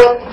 Chao.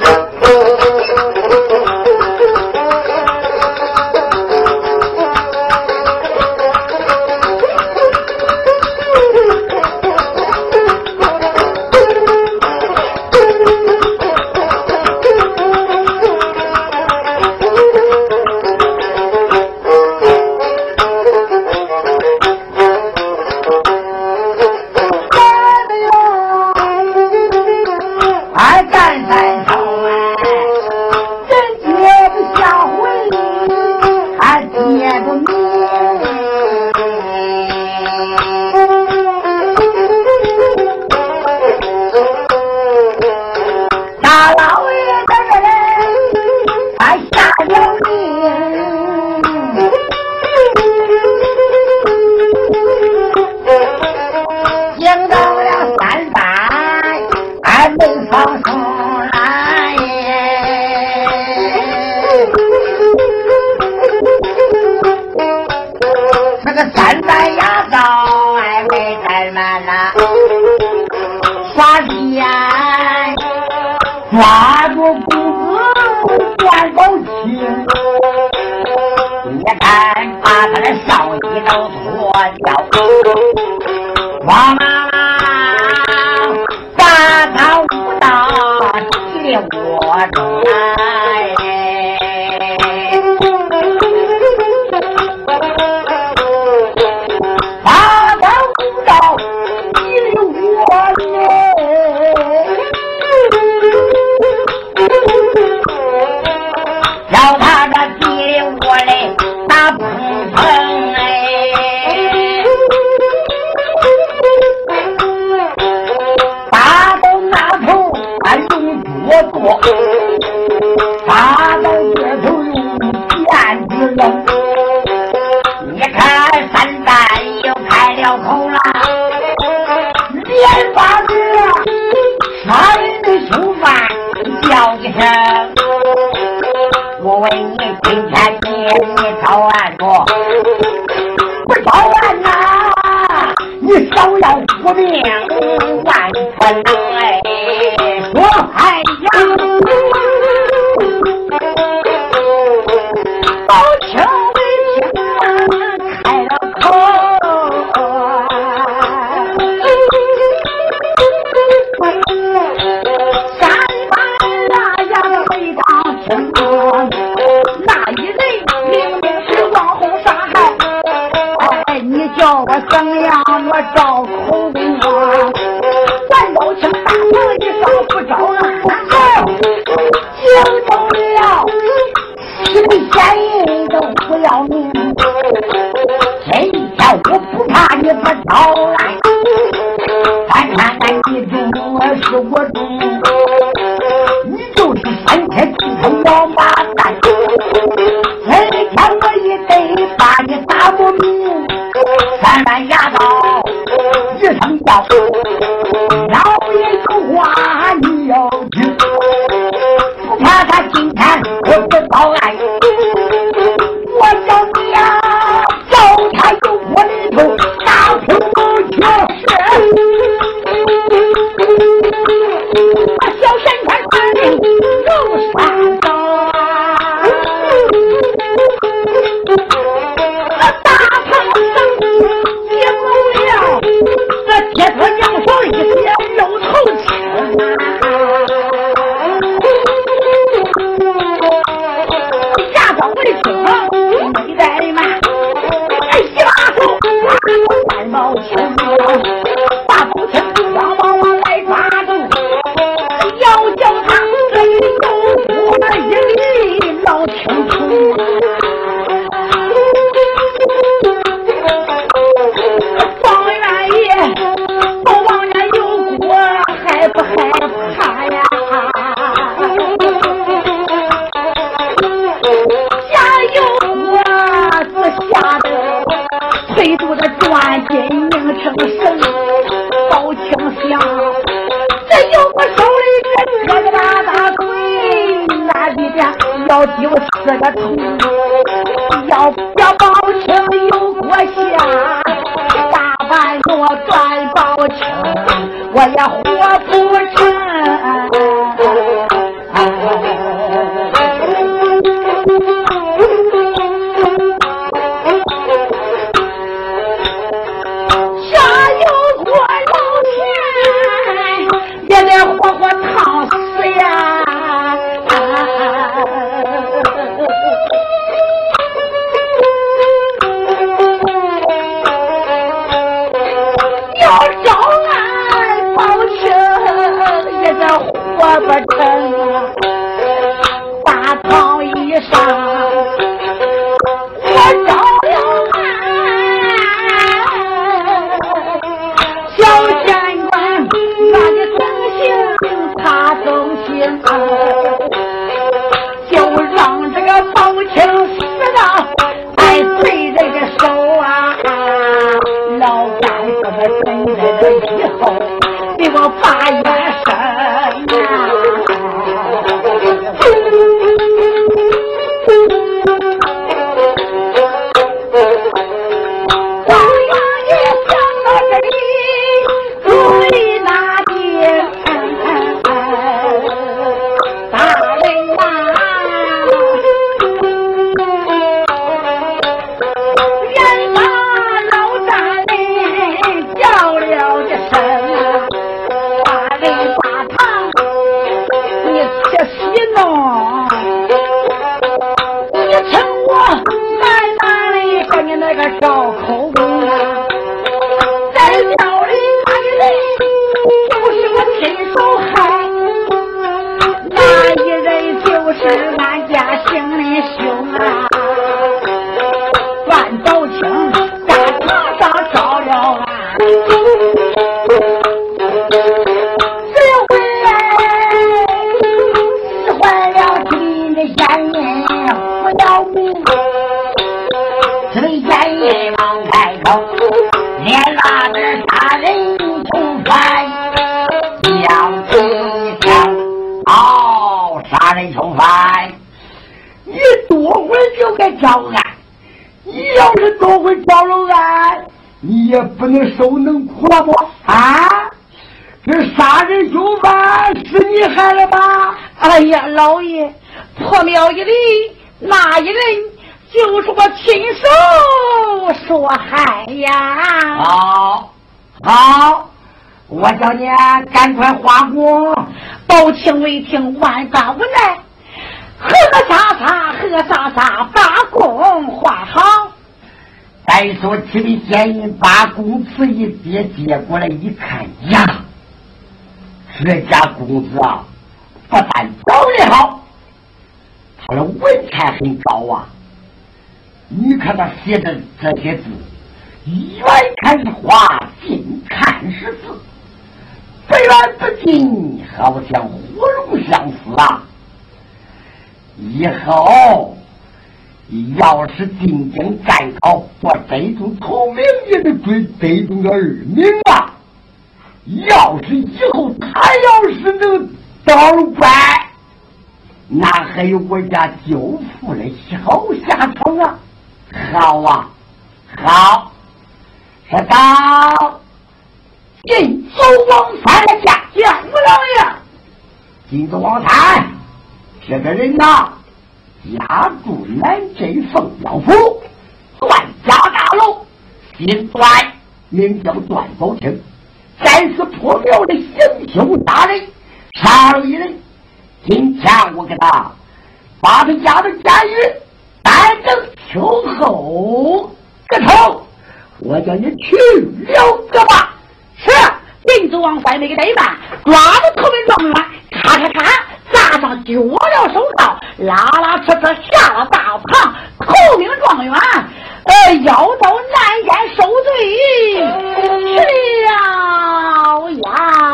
我也活不成，我叫你赶快花工，报请为听，万般无奈，和和沙沙，和沙沙，把工画好。再说起的县印把公子一接接过来一看呀，这家公子啊，不但长得好，他的文采很高啊。你看他写的这些字，远看是画，近看是字，不远不近，好像活龙相似啊。以后。要是进京再考，我得中头名也得追得中个二名啊！要是以后他要是能当官，那还有我家舅父的好下场啊！好啊，好，说到进走王三家见我老爷，进走王三这个人呐。家住南镇凤阳府段家大楼，姓段，名叫段宝清，再是破庙的行凶大人，杀了一人。今天我给他把他家的监狱单整秋后个头，我叫你去了个吧。是，林子王快那个怠慢，抓住头名状元，咔咔咔。砸上脚镣手铐，拉拉扯扯下了大堂，头名状元，呃，腰刀难言受罪去了呀。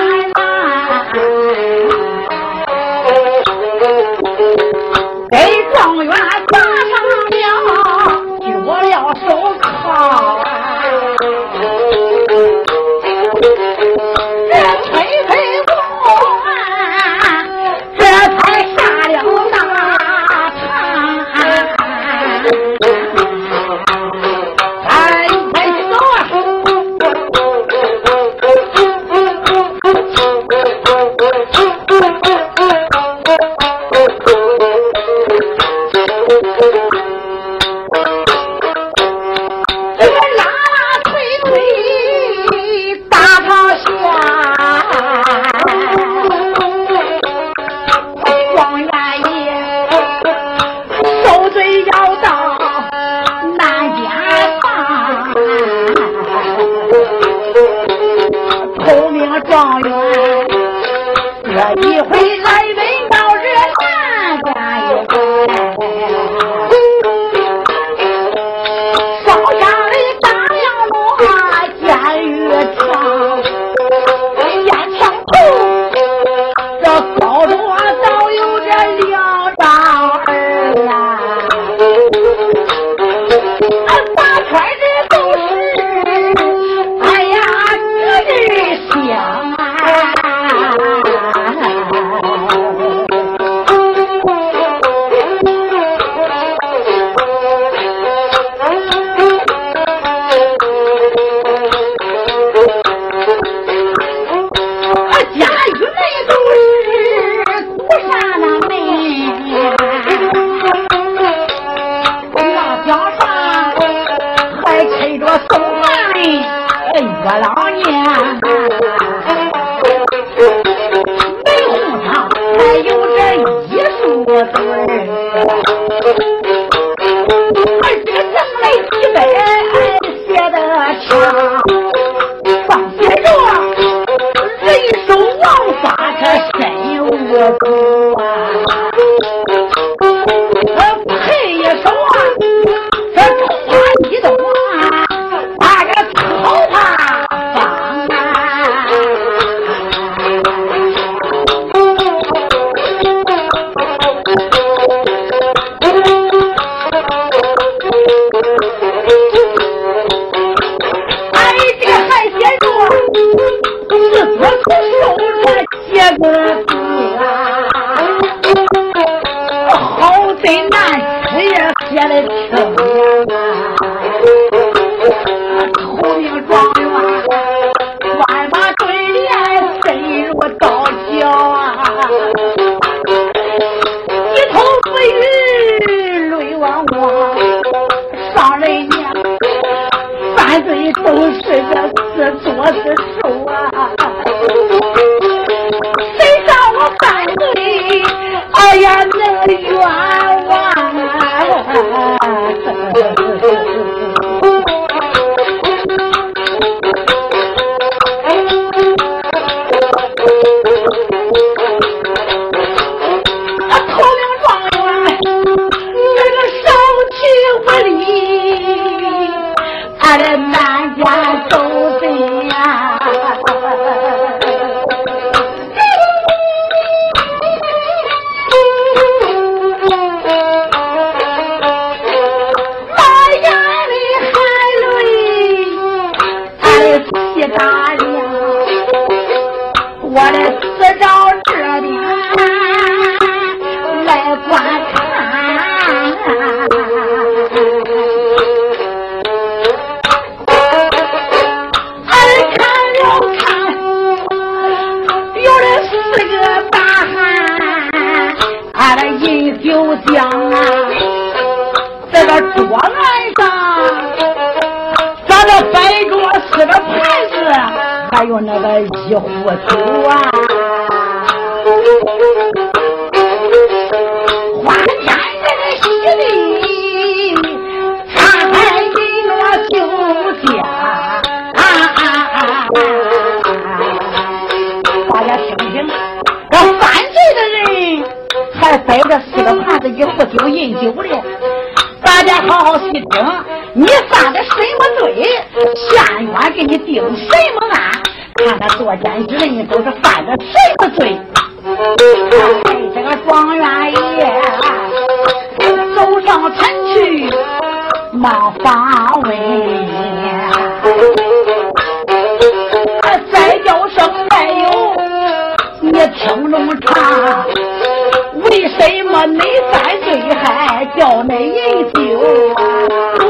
I. 啊喂再叫声战友你听了么唱为什么你犯罪还叫那饮酒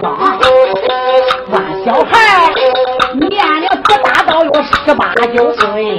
刚刚管小孩年龄不大到有十八九岁。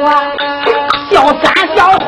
我，小三小。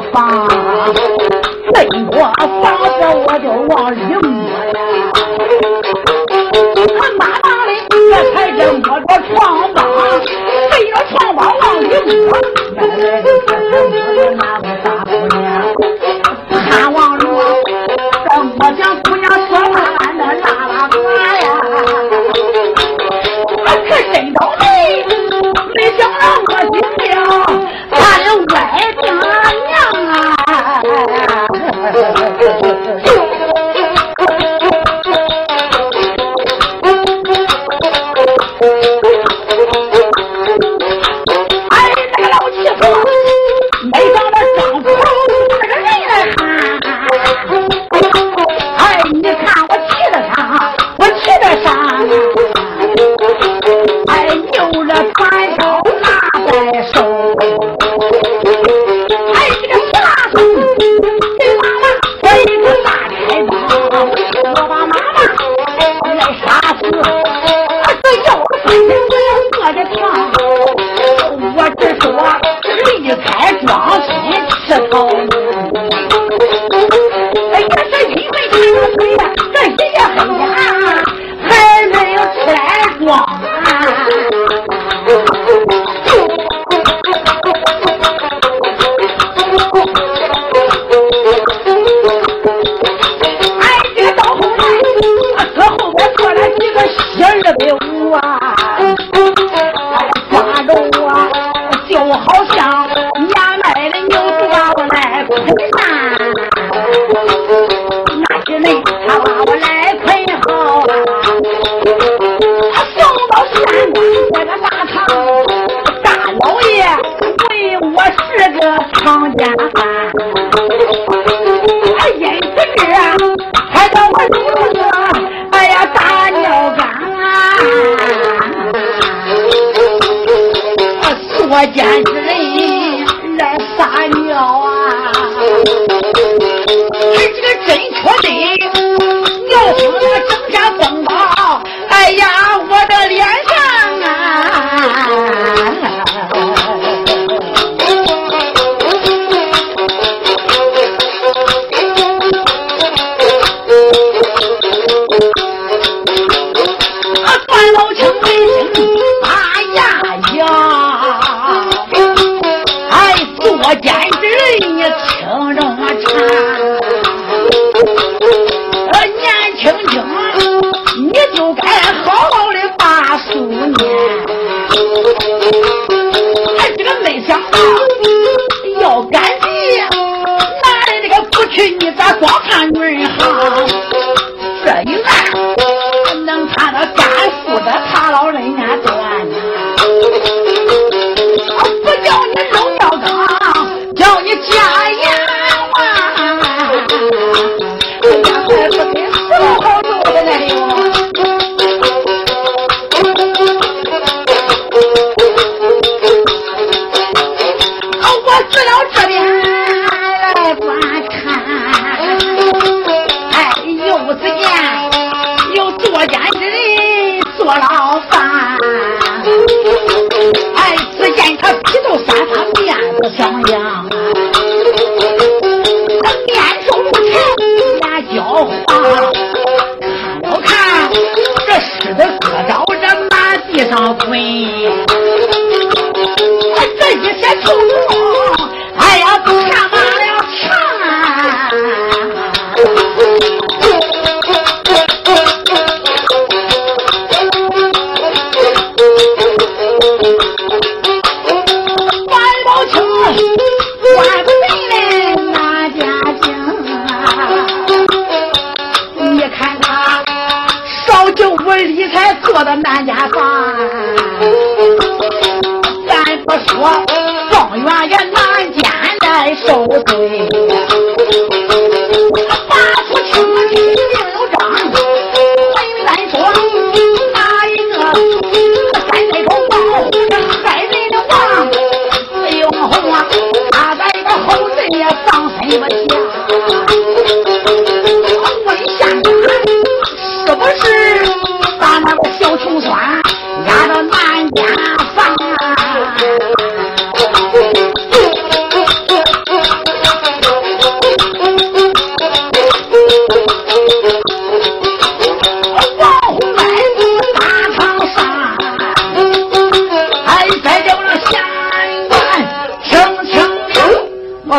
的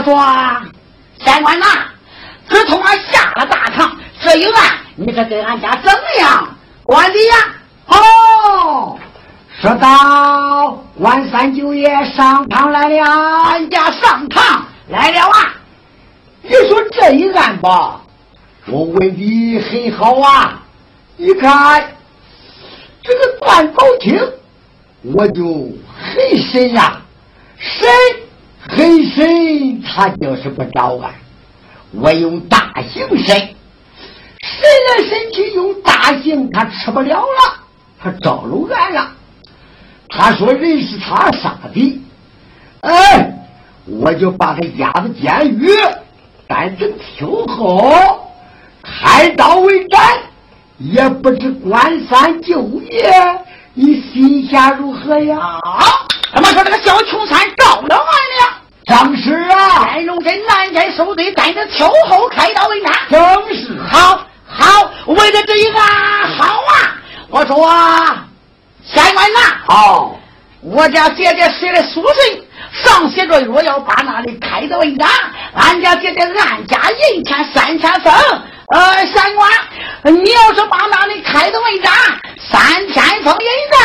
说，县官呐，自从俺下了大堂，这一案你这给俺家怎么样？管理呀？哦，说到万三九爷上堂来了，俺家上堂来了啊！你说这一案吧，我问的很好啊。你看这个段宝清，我就很神呀，神很神，他就是不招案。我用大刑审，审来审去用大刑，他吃不了了，他招了案了。他说人是他杀的，哎，我就把他押到监狱，但等听候，开刀为斩。也不知关三舅爷，你心下如何呀？怎么说这个小穷三招了啊？正是啊，该容这南天收队，带着秋后开刀为难。正是。好，好，为了这一个，好啊！我说，县官呐，好，我家姐姐写的书信，上写着若要把那里开刀为难，俺家姐姐按家银钱三千分。呃，三官，你要是把那里开的为难，三千分银子，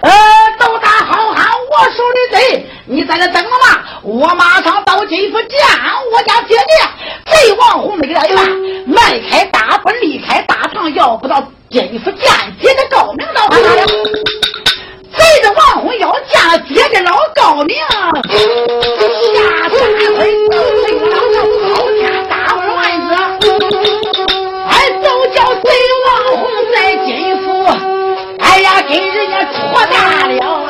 呃，都打好好我手里贼，你在这等着吧，我马上到金府见我家姐姐。贼王红那个呀，迈开大步离开大堂，要不到金府见姐姐高明到哪了？贼的王红要见了姐姐老高明，下山回走这个老好天大碗丸子。哎，都叫贼王红在金府，哎呀，给人家戳大了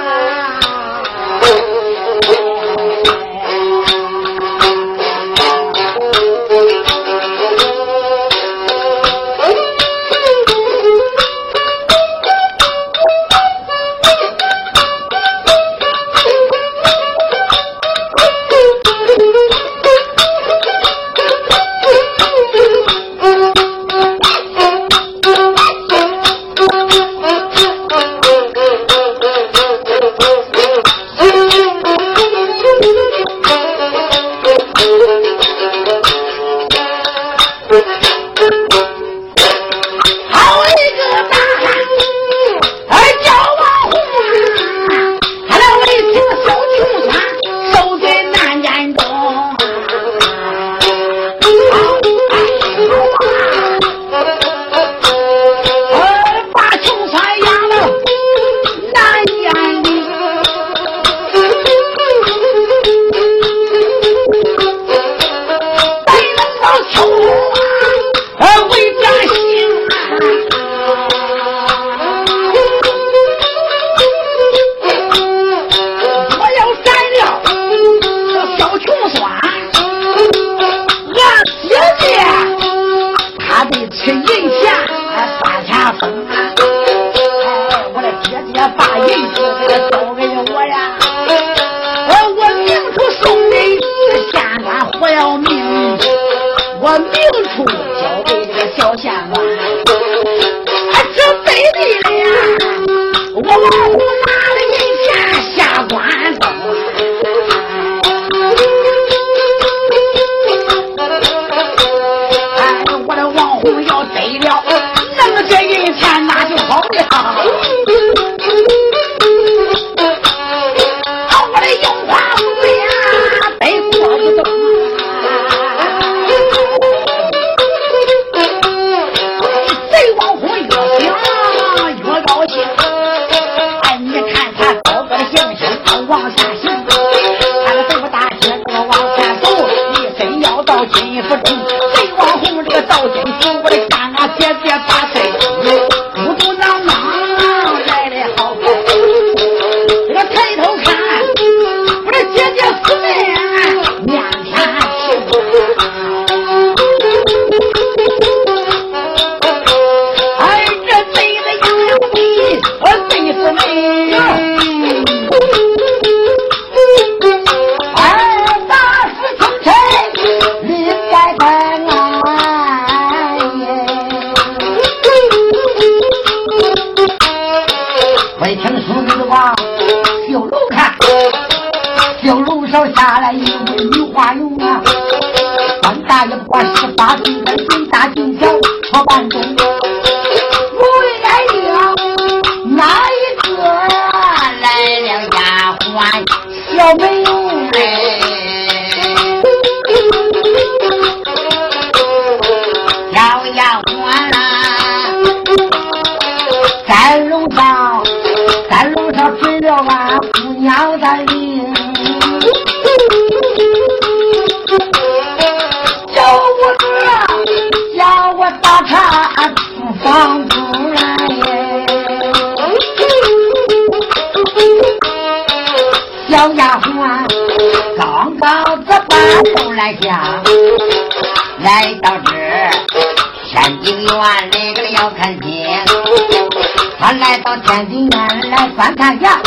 赶紧俺来观看呀，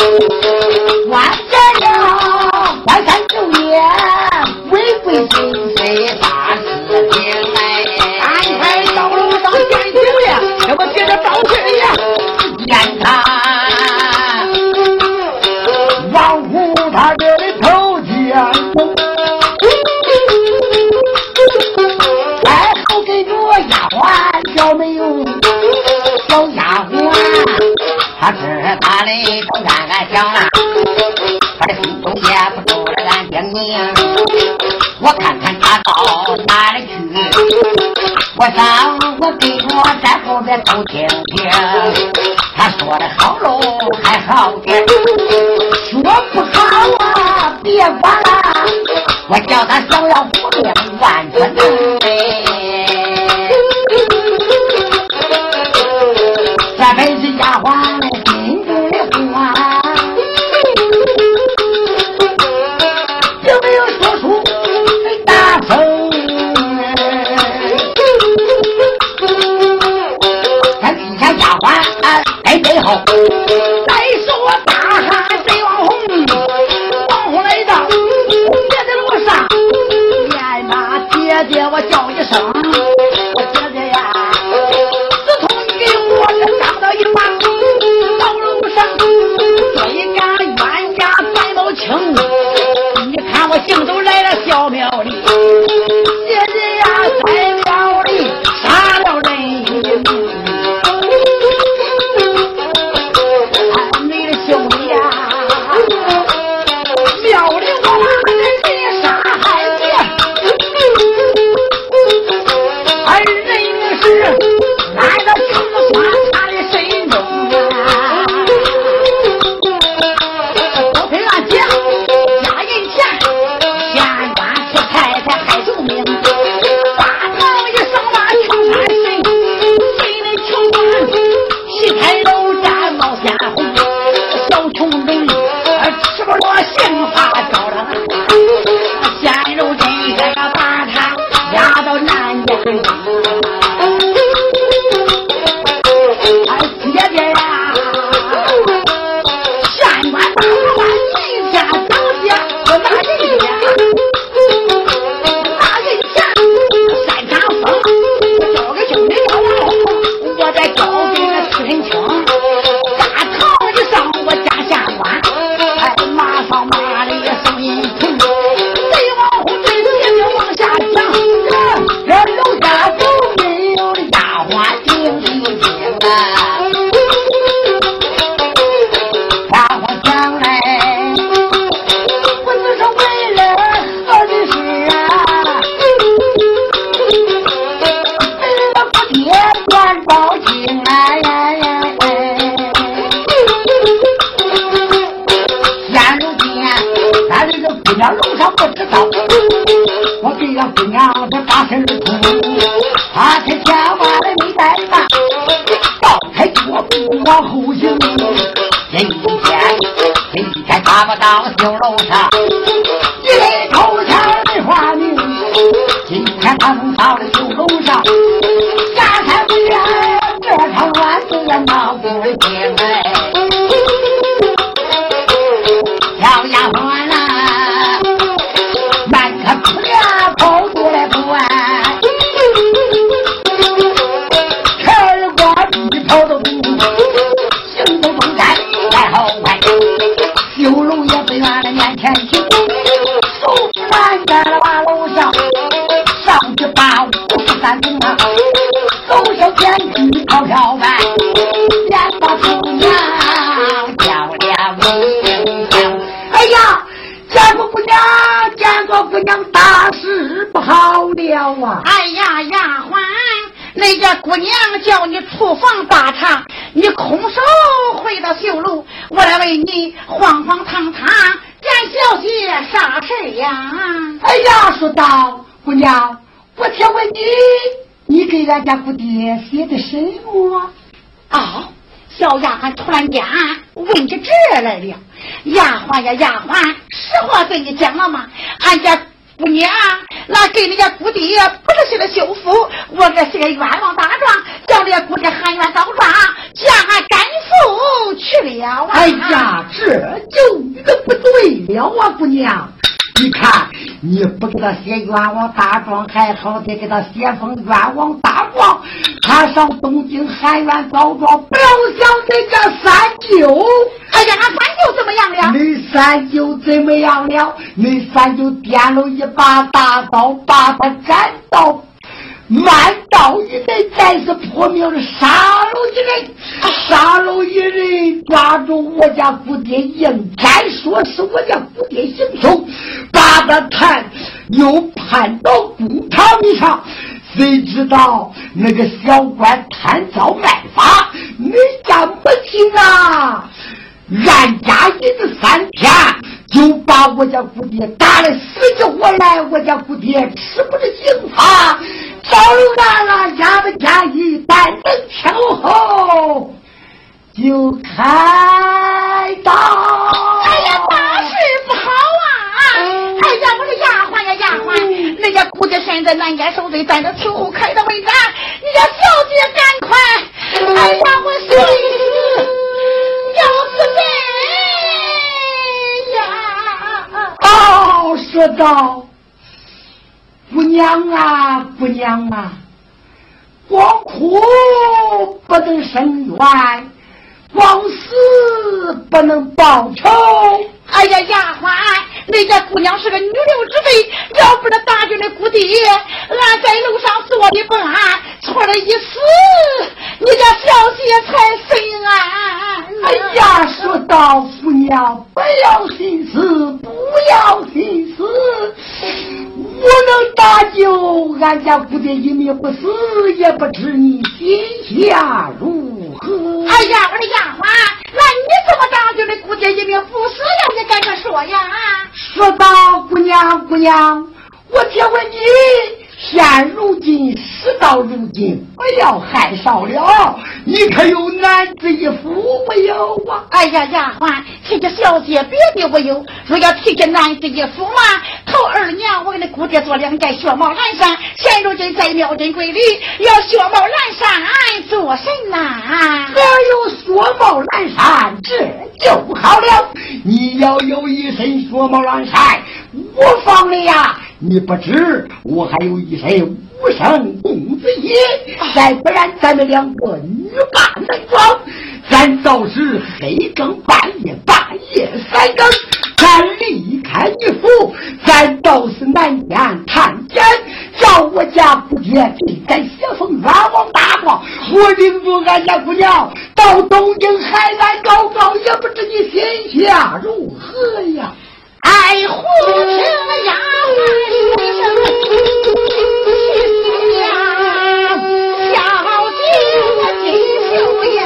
观俺想了，他的心中也不住了俺爹娘。我看看他到哪里去，我想我给我在后边都听听。他说的好喽，还好点，说不好啊，别管了。我叫他想要不命万全的。那家姑娘叫你厨房打茶，你空手回到绣楼，我来为你慌慌堂堂见小姐啥事呀？哎呀，说道姑娘，我请问你，你给俺家姑爹写的什么？啊，小丫鬟突然间问起这来了。丫鬟呀，丫鬟，实话跟你讲了吗？俺家姑娘那给人家姑爹不是写的休夫，我这是个冤枉大状，叫人家姑爹喊冤告状，嫁俺赶夫去了。哎呀，这就不对了啊，姑娘。你看，你不给他写冤枉大状还好，得给他写封冤枉大状。他上东京喊冤告状，不要想那家三舅。哎呀，俺三舅怎么样了？你三舅怎么样了？你三舅掂了一把大刀，把他斩到。满道一人，再是破庙的杀了一人，杀了一人，抓住我家姑爹，应该说是我家姑爹行凶，把他判又判到公堂上。谁知道那个小官贪赃卖法，你家母亲啊，俺家一子三天，就把我家姑爹打的死去活来，我家姑爹吃不着刑罚。招俺了家的家一半等秋后就开刀。哎呀，大事不好啊！哎呀，我的丫鬟呀，丫鬟，那家姑爹现在南监受罪，在那秋后开刀为难。你家小姐赶快！哎呀，我死要死人呀！哦，说道。姑娘啊，姑娘啊，光哭不能生冤，光死不能报仇。哎呀，丫鬟，那家姑娘是个女流之辈，要不是大军的姑爹，俺在楼上坐的不安，错了一死，你家小姐才心安。哎呀，说道姑娘，不要心思，不要心思。我能搭救俺家姑爹一命不死，也不知你心下如何。哎呀，我的丫鬟，那你怎么搭救的姑爹一命不死呀？你赶快说呀！说道，姑娘，姑娘，我请问你。现如今事到如今，不要害臊了。你可有男子一夫没有啊？哎呀，丫鬟，提起小姐别的我有，若要提起男子一夫嘛，头二年我给你姑爹做两件雪帽蓝衫，现在庙镇柜里要雪帽蓝衫做甚呐？还有雪帽蓝衫，这就好了。你要有一身雪帽蓝衫，我放的呀。你不知我还有一身无声公子衣，再不然咱们两个女扮男装，咱倒是黑更半夜半夜三更，咱离开你府，咱倒是南天探监，叫我家姑爹给咱写封冤枉大状，我领着俺家姑娘到东京海南告状，也不知你心下如何呀？爱护情呀，一生心呀，小姐金秀艳。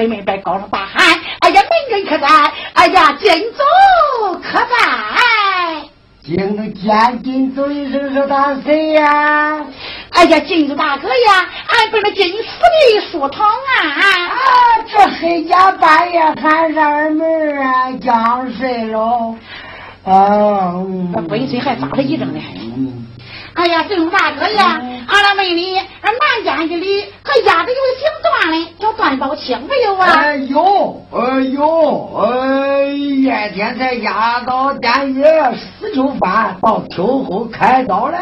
丫鬟手推门边高声大喊：“哎呀，门人可在？哎呀，金主可在？”金主见金祖一声说：“他谁呀？”哎呀，金主大哥呀，俺奔着金府的书堂啊！啊，这黑家半夜喊上俺门啊，将睡喽。啊，那本身还扎了一阵呢。哎呀，金主大哥呀，俺那门里，俺南监狱里可压着有姓段的，叫段宝清没有啊？哎呦，哎呦，哎，夜天才押到监狱，死囚犯到秋后开刀了。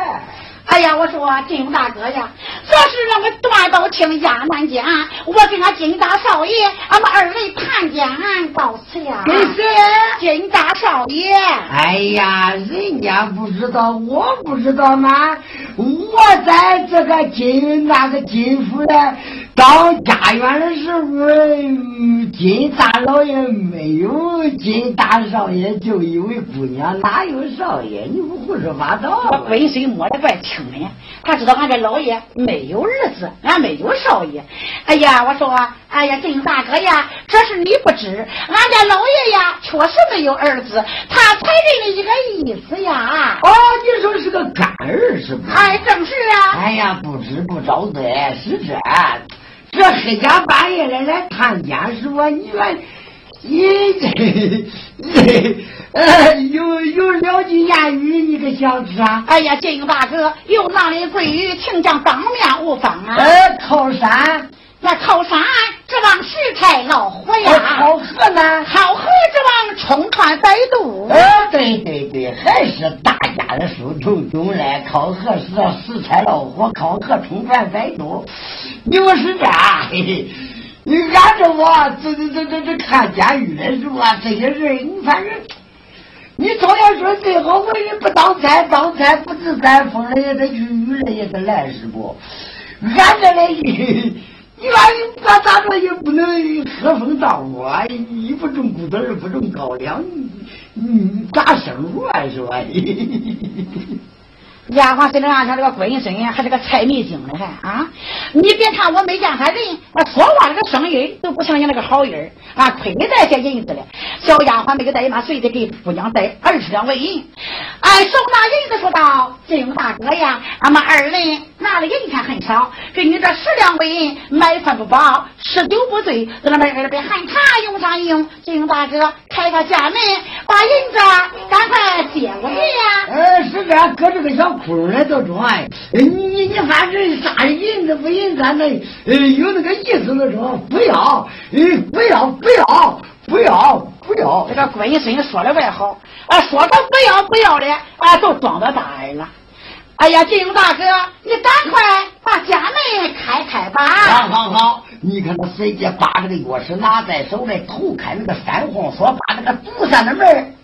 哎呀，我说金大哥呀，这是那个段宝清押南监，我跟俺金大少爷，俺们二位探监告辞呀。给谁？金大少爷。哎呀，人家不知道，我不知道吗？我在这个金那个金府的当家园的时候，金大老爷没有金大少爷，就一位姑娘，哪有少爷？你不胡说八道？我浑身摸得怪清。他知道俺这老爷没有儿子，俺没有少爷。哎呀，我说，哎呀，金大哥呀，这是你不知，俺家老爷呀，确实没有儿子，他才认了一个意思呀。哦，你说是个干儿是不？哎，正是啊。哎呀，不知不招对，是这。这黑家半夜的来探监是吧？你说。你这，呃，有有两句言语，你可想知啊？哎呀，金大哥，有哪里贵语，请将当面无妨啊！呃，靠山，那靠山指望石柴老虎呀！靠河呢？靠河指望冲川摆渡。呃，对对对，还是大家的书头中来，靠河是石柴老虎，靠河冲船摆渡。你我是这，嘿嘿。你按着我，这这这这这看监狱的是吧？这些人，你反正，你照样说最好我也不当差，当差不自在，风了也得去，雨了也得来，是不？俺这来，你万一咋咋着也不能喝风倒啊！一不种谷子，二不种高粱，你咋生活啊是吧？丫鬟身上像这个闺孙，还是个财迷精呢还啊！你别看我没见他人，我说话这个声音都不像你那个好人啊！亏你带些银子了，小丫鬟没给带嘛，随得给姑娘带二十两纹银。哎，手拿银子说道：“金大哥呀，俺们二人拿的银钱很少，给你这十两纹银买饭不饱，吃酒不醉，在那边二边喊茶用啥用？金大哥开个家门，把银子赶快接过去呀！”呃，是这，搁这个小。窟窿里都中哎，你你你反正啥银子不银子，那呃有那个意思那种，不要，呃不要不要不要不要。这个闺孙说的外好，啊说的不要不要的，啊都装到大儿了。哎呀，金大哥，你赶快把家门开开吧！好好好，你看那谁家把这个钥匙拿在手里，头开那个三黄锁，把那个独扇的门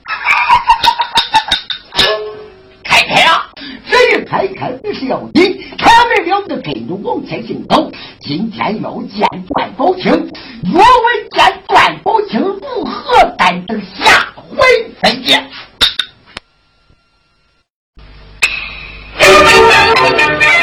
开开啊！这一开开的是要紧，开门了就跟着往前行走。今天要见段宝清，若问见段宝清如何，咱等下回再见。Thank you.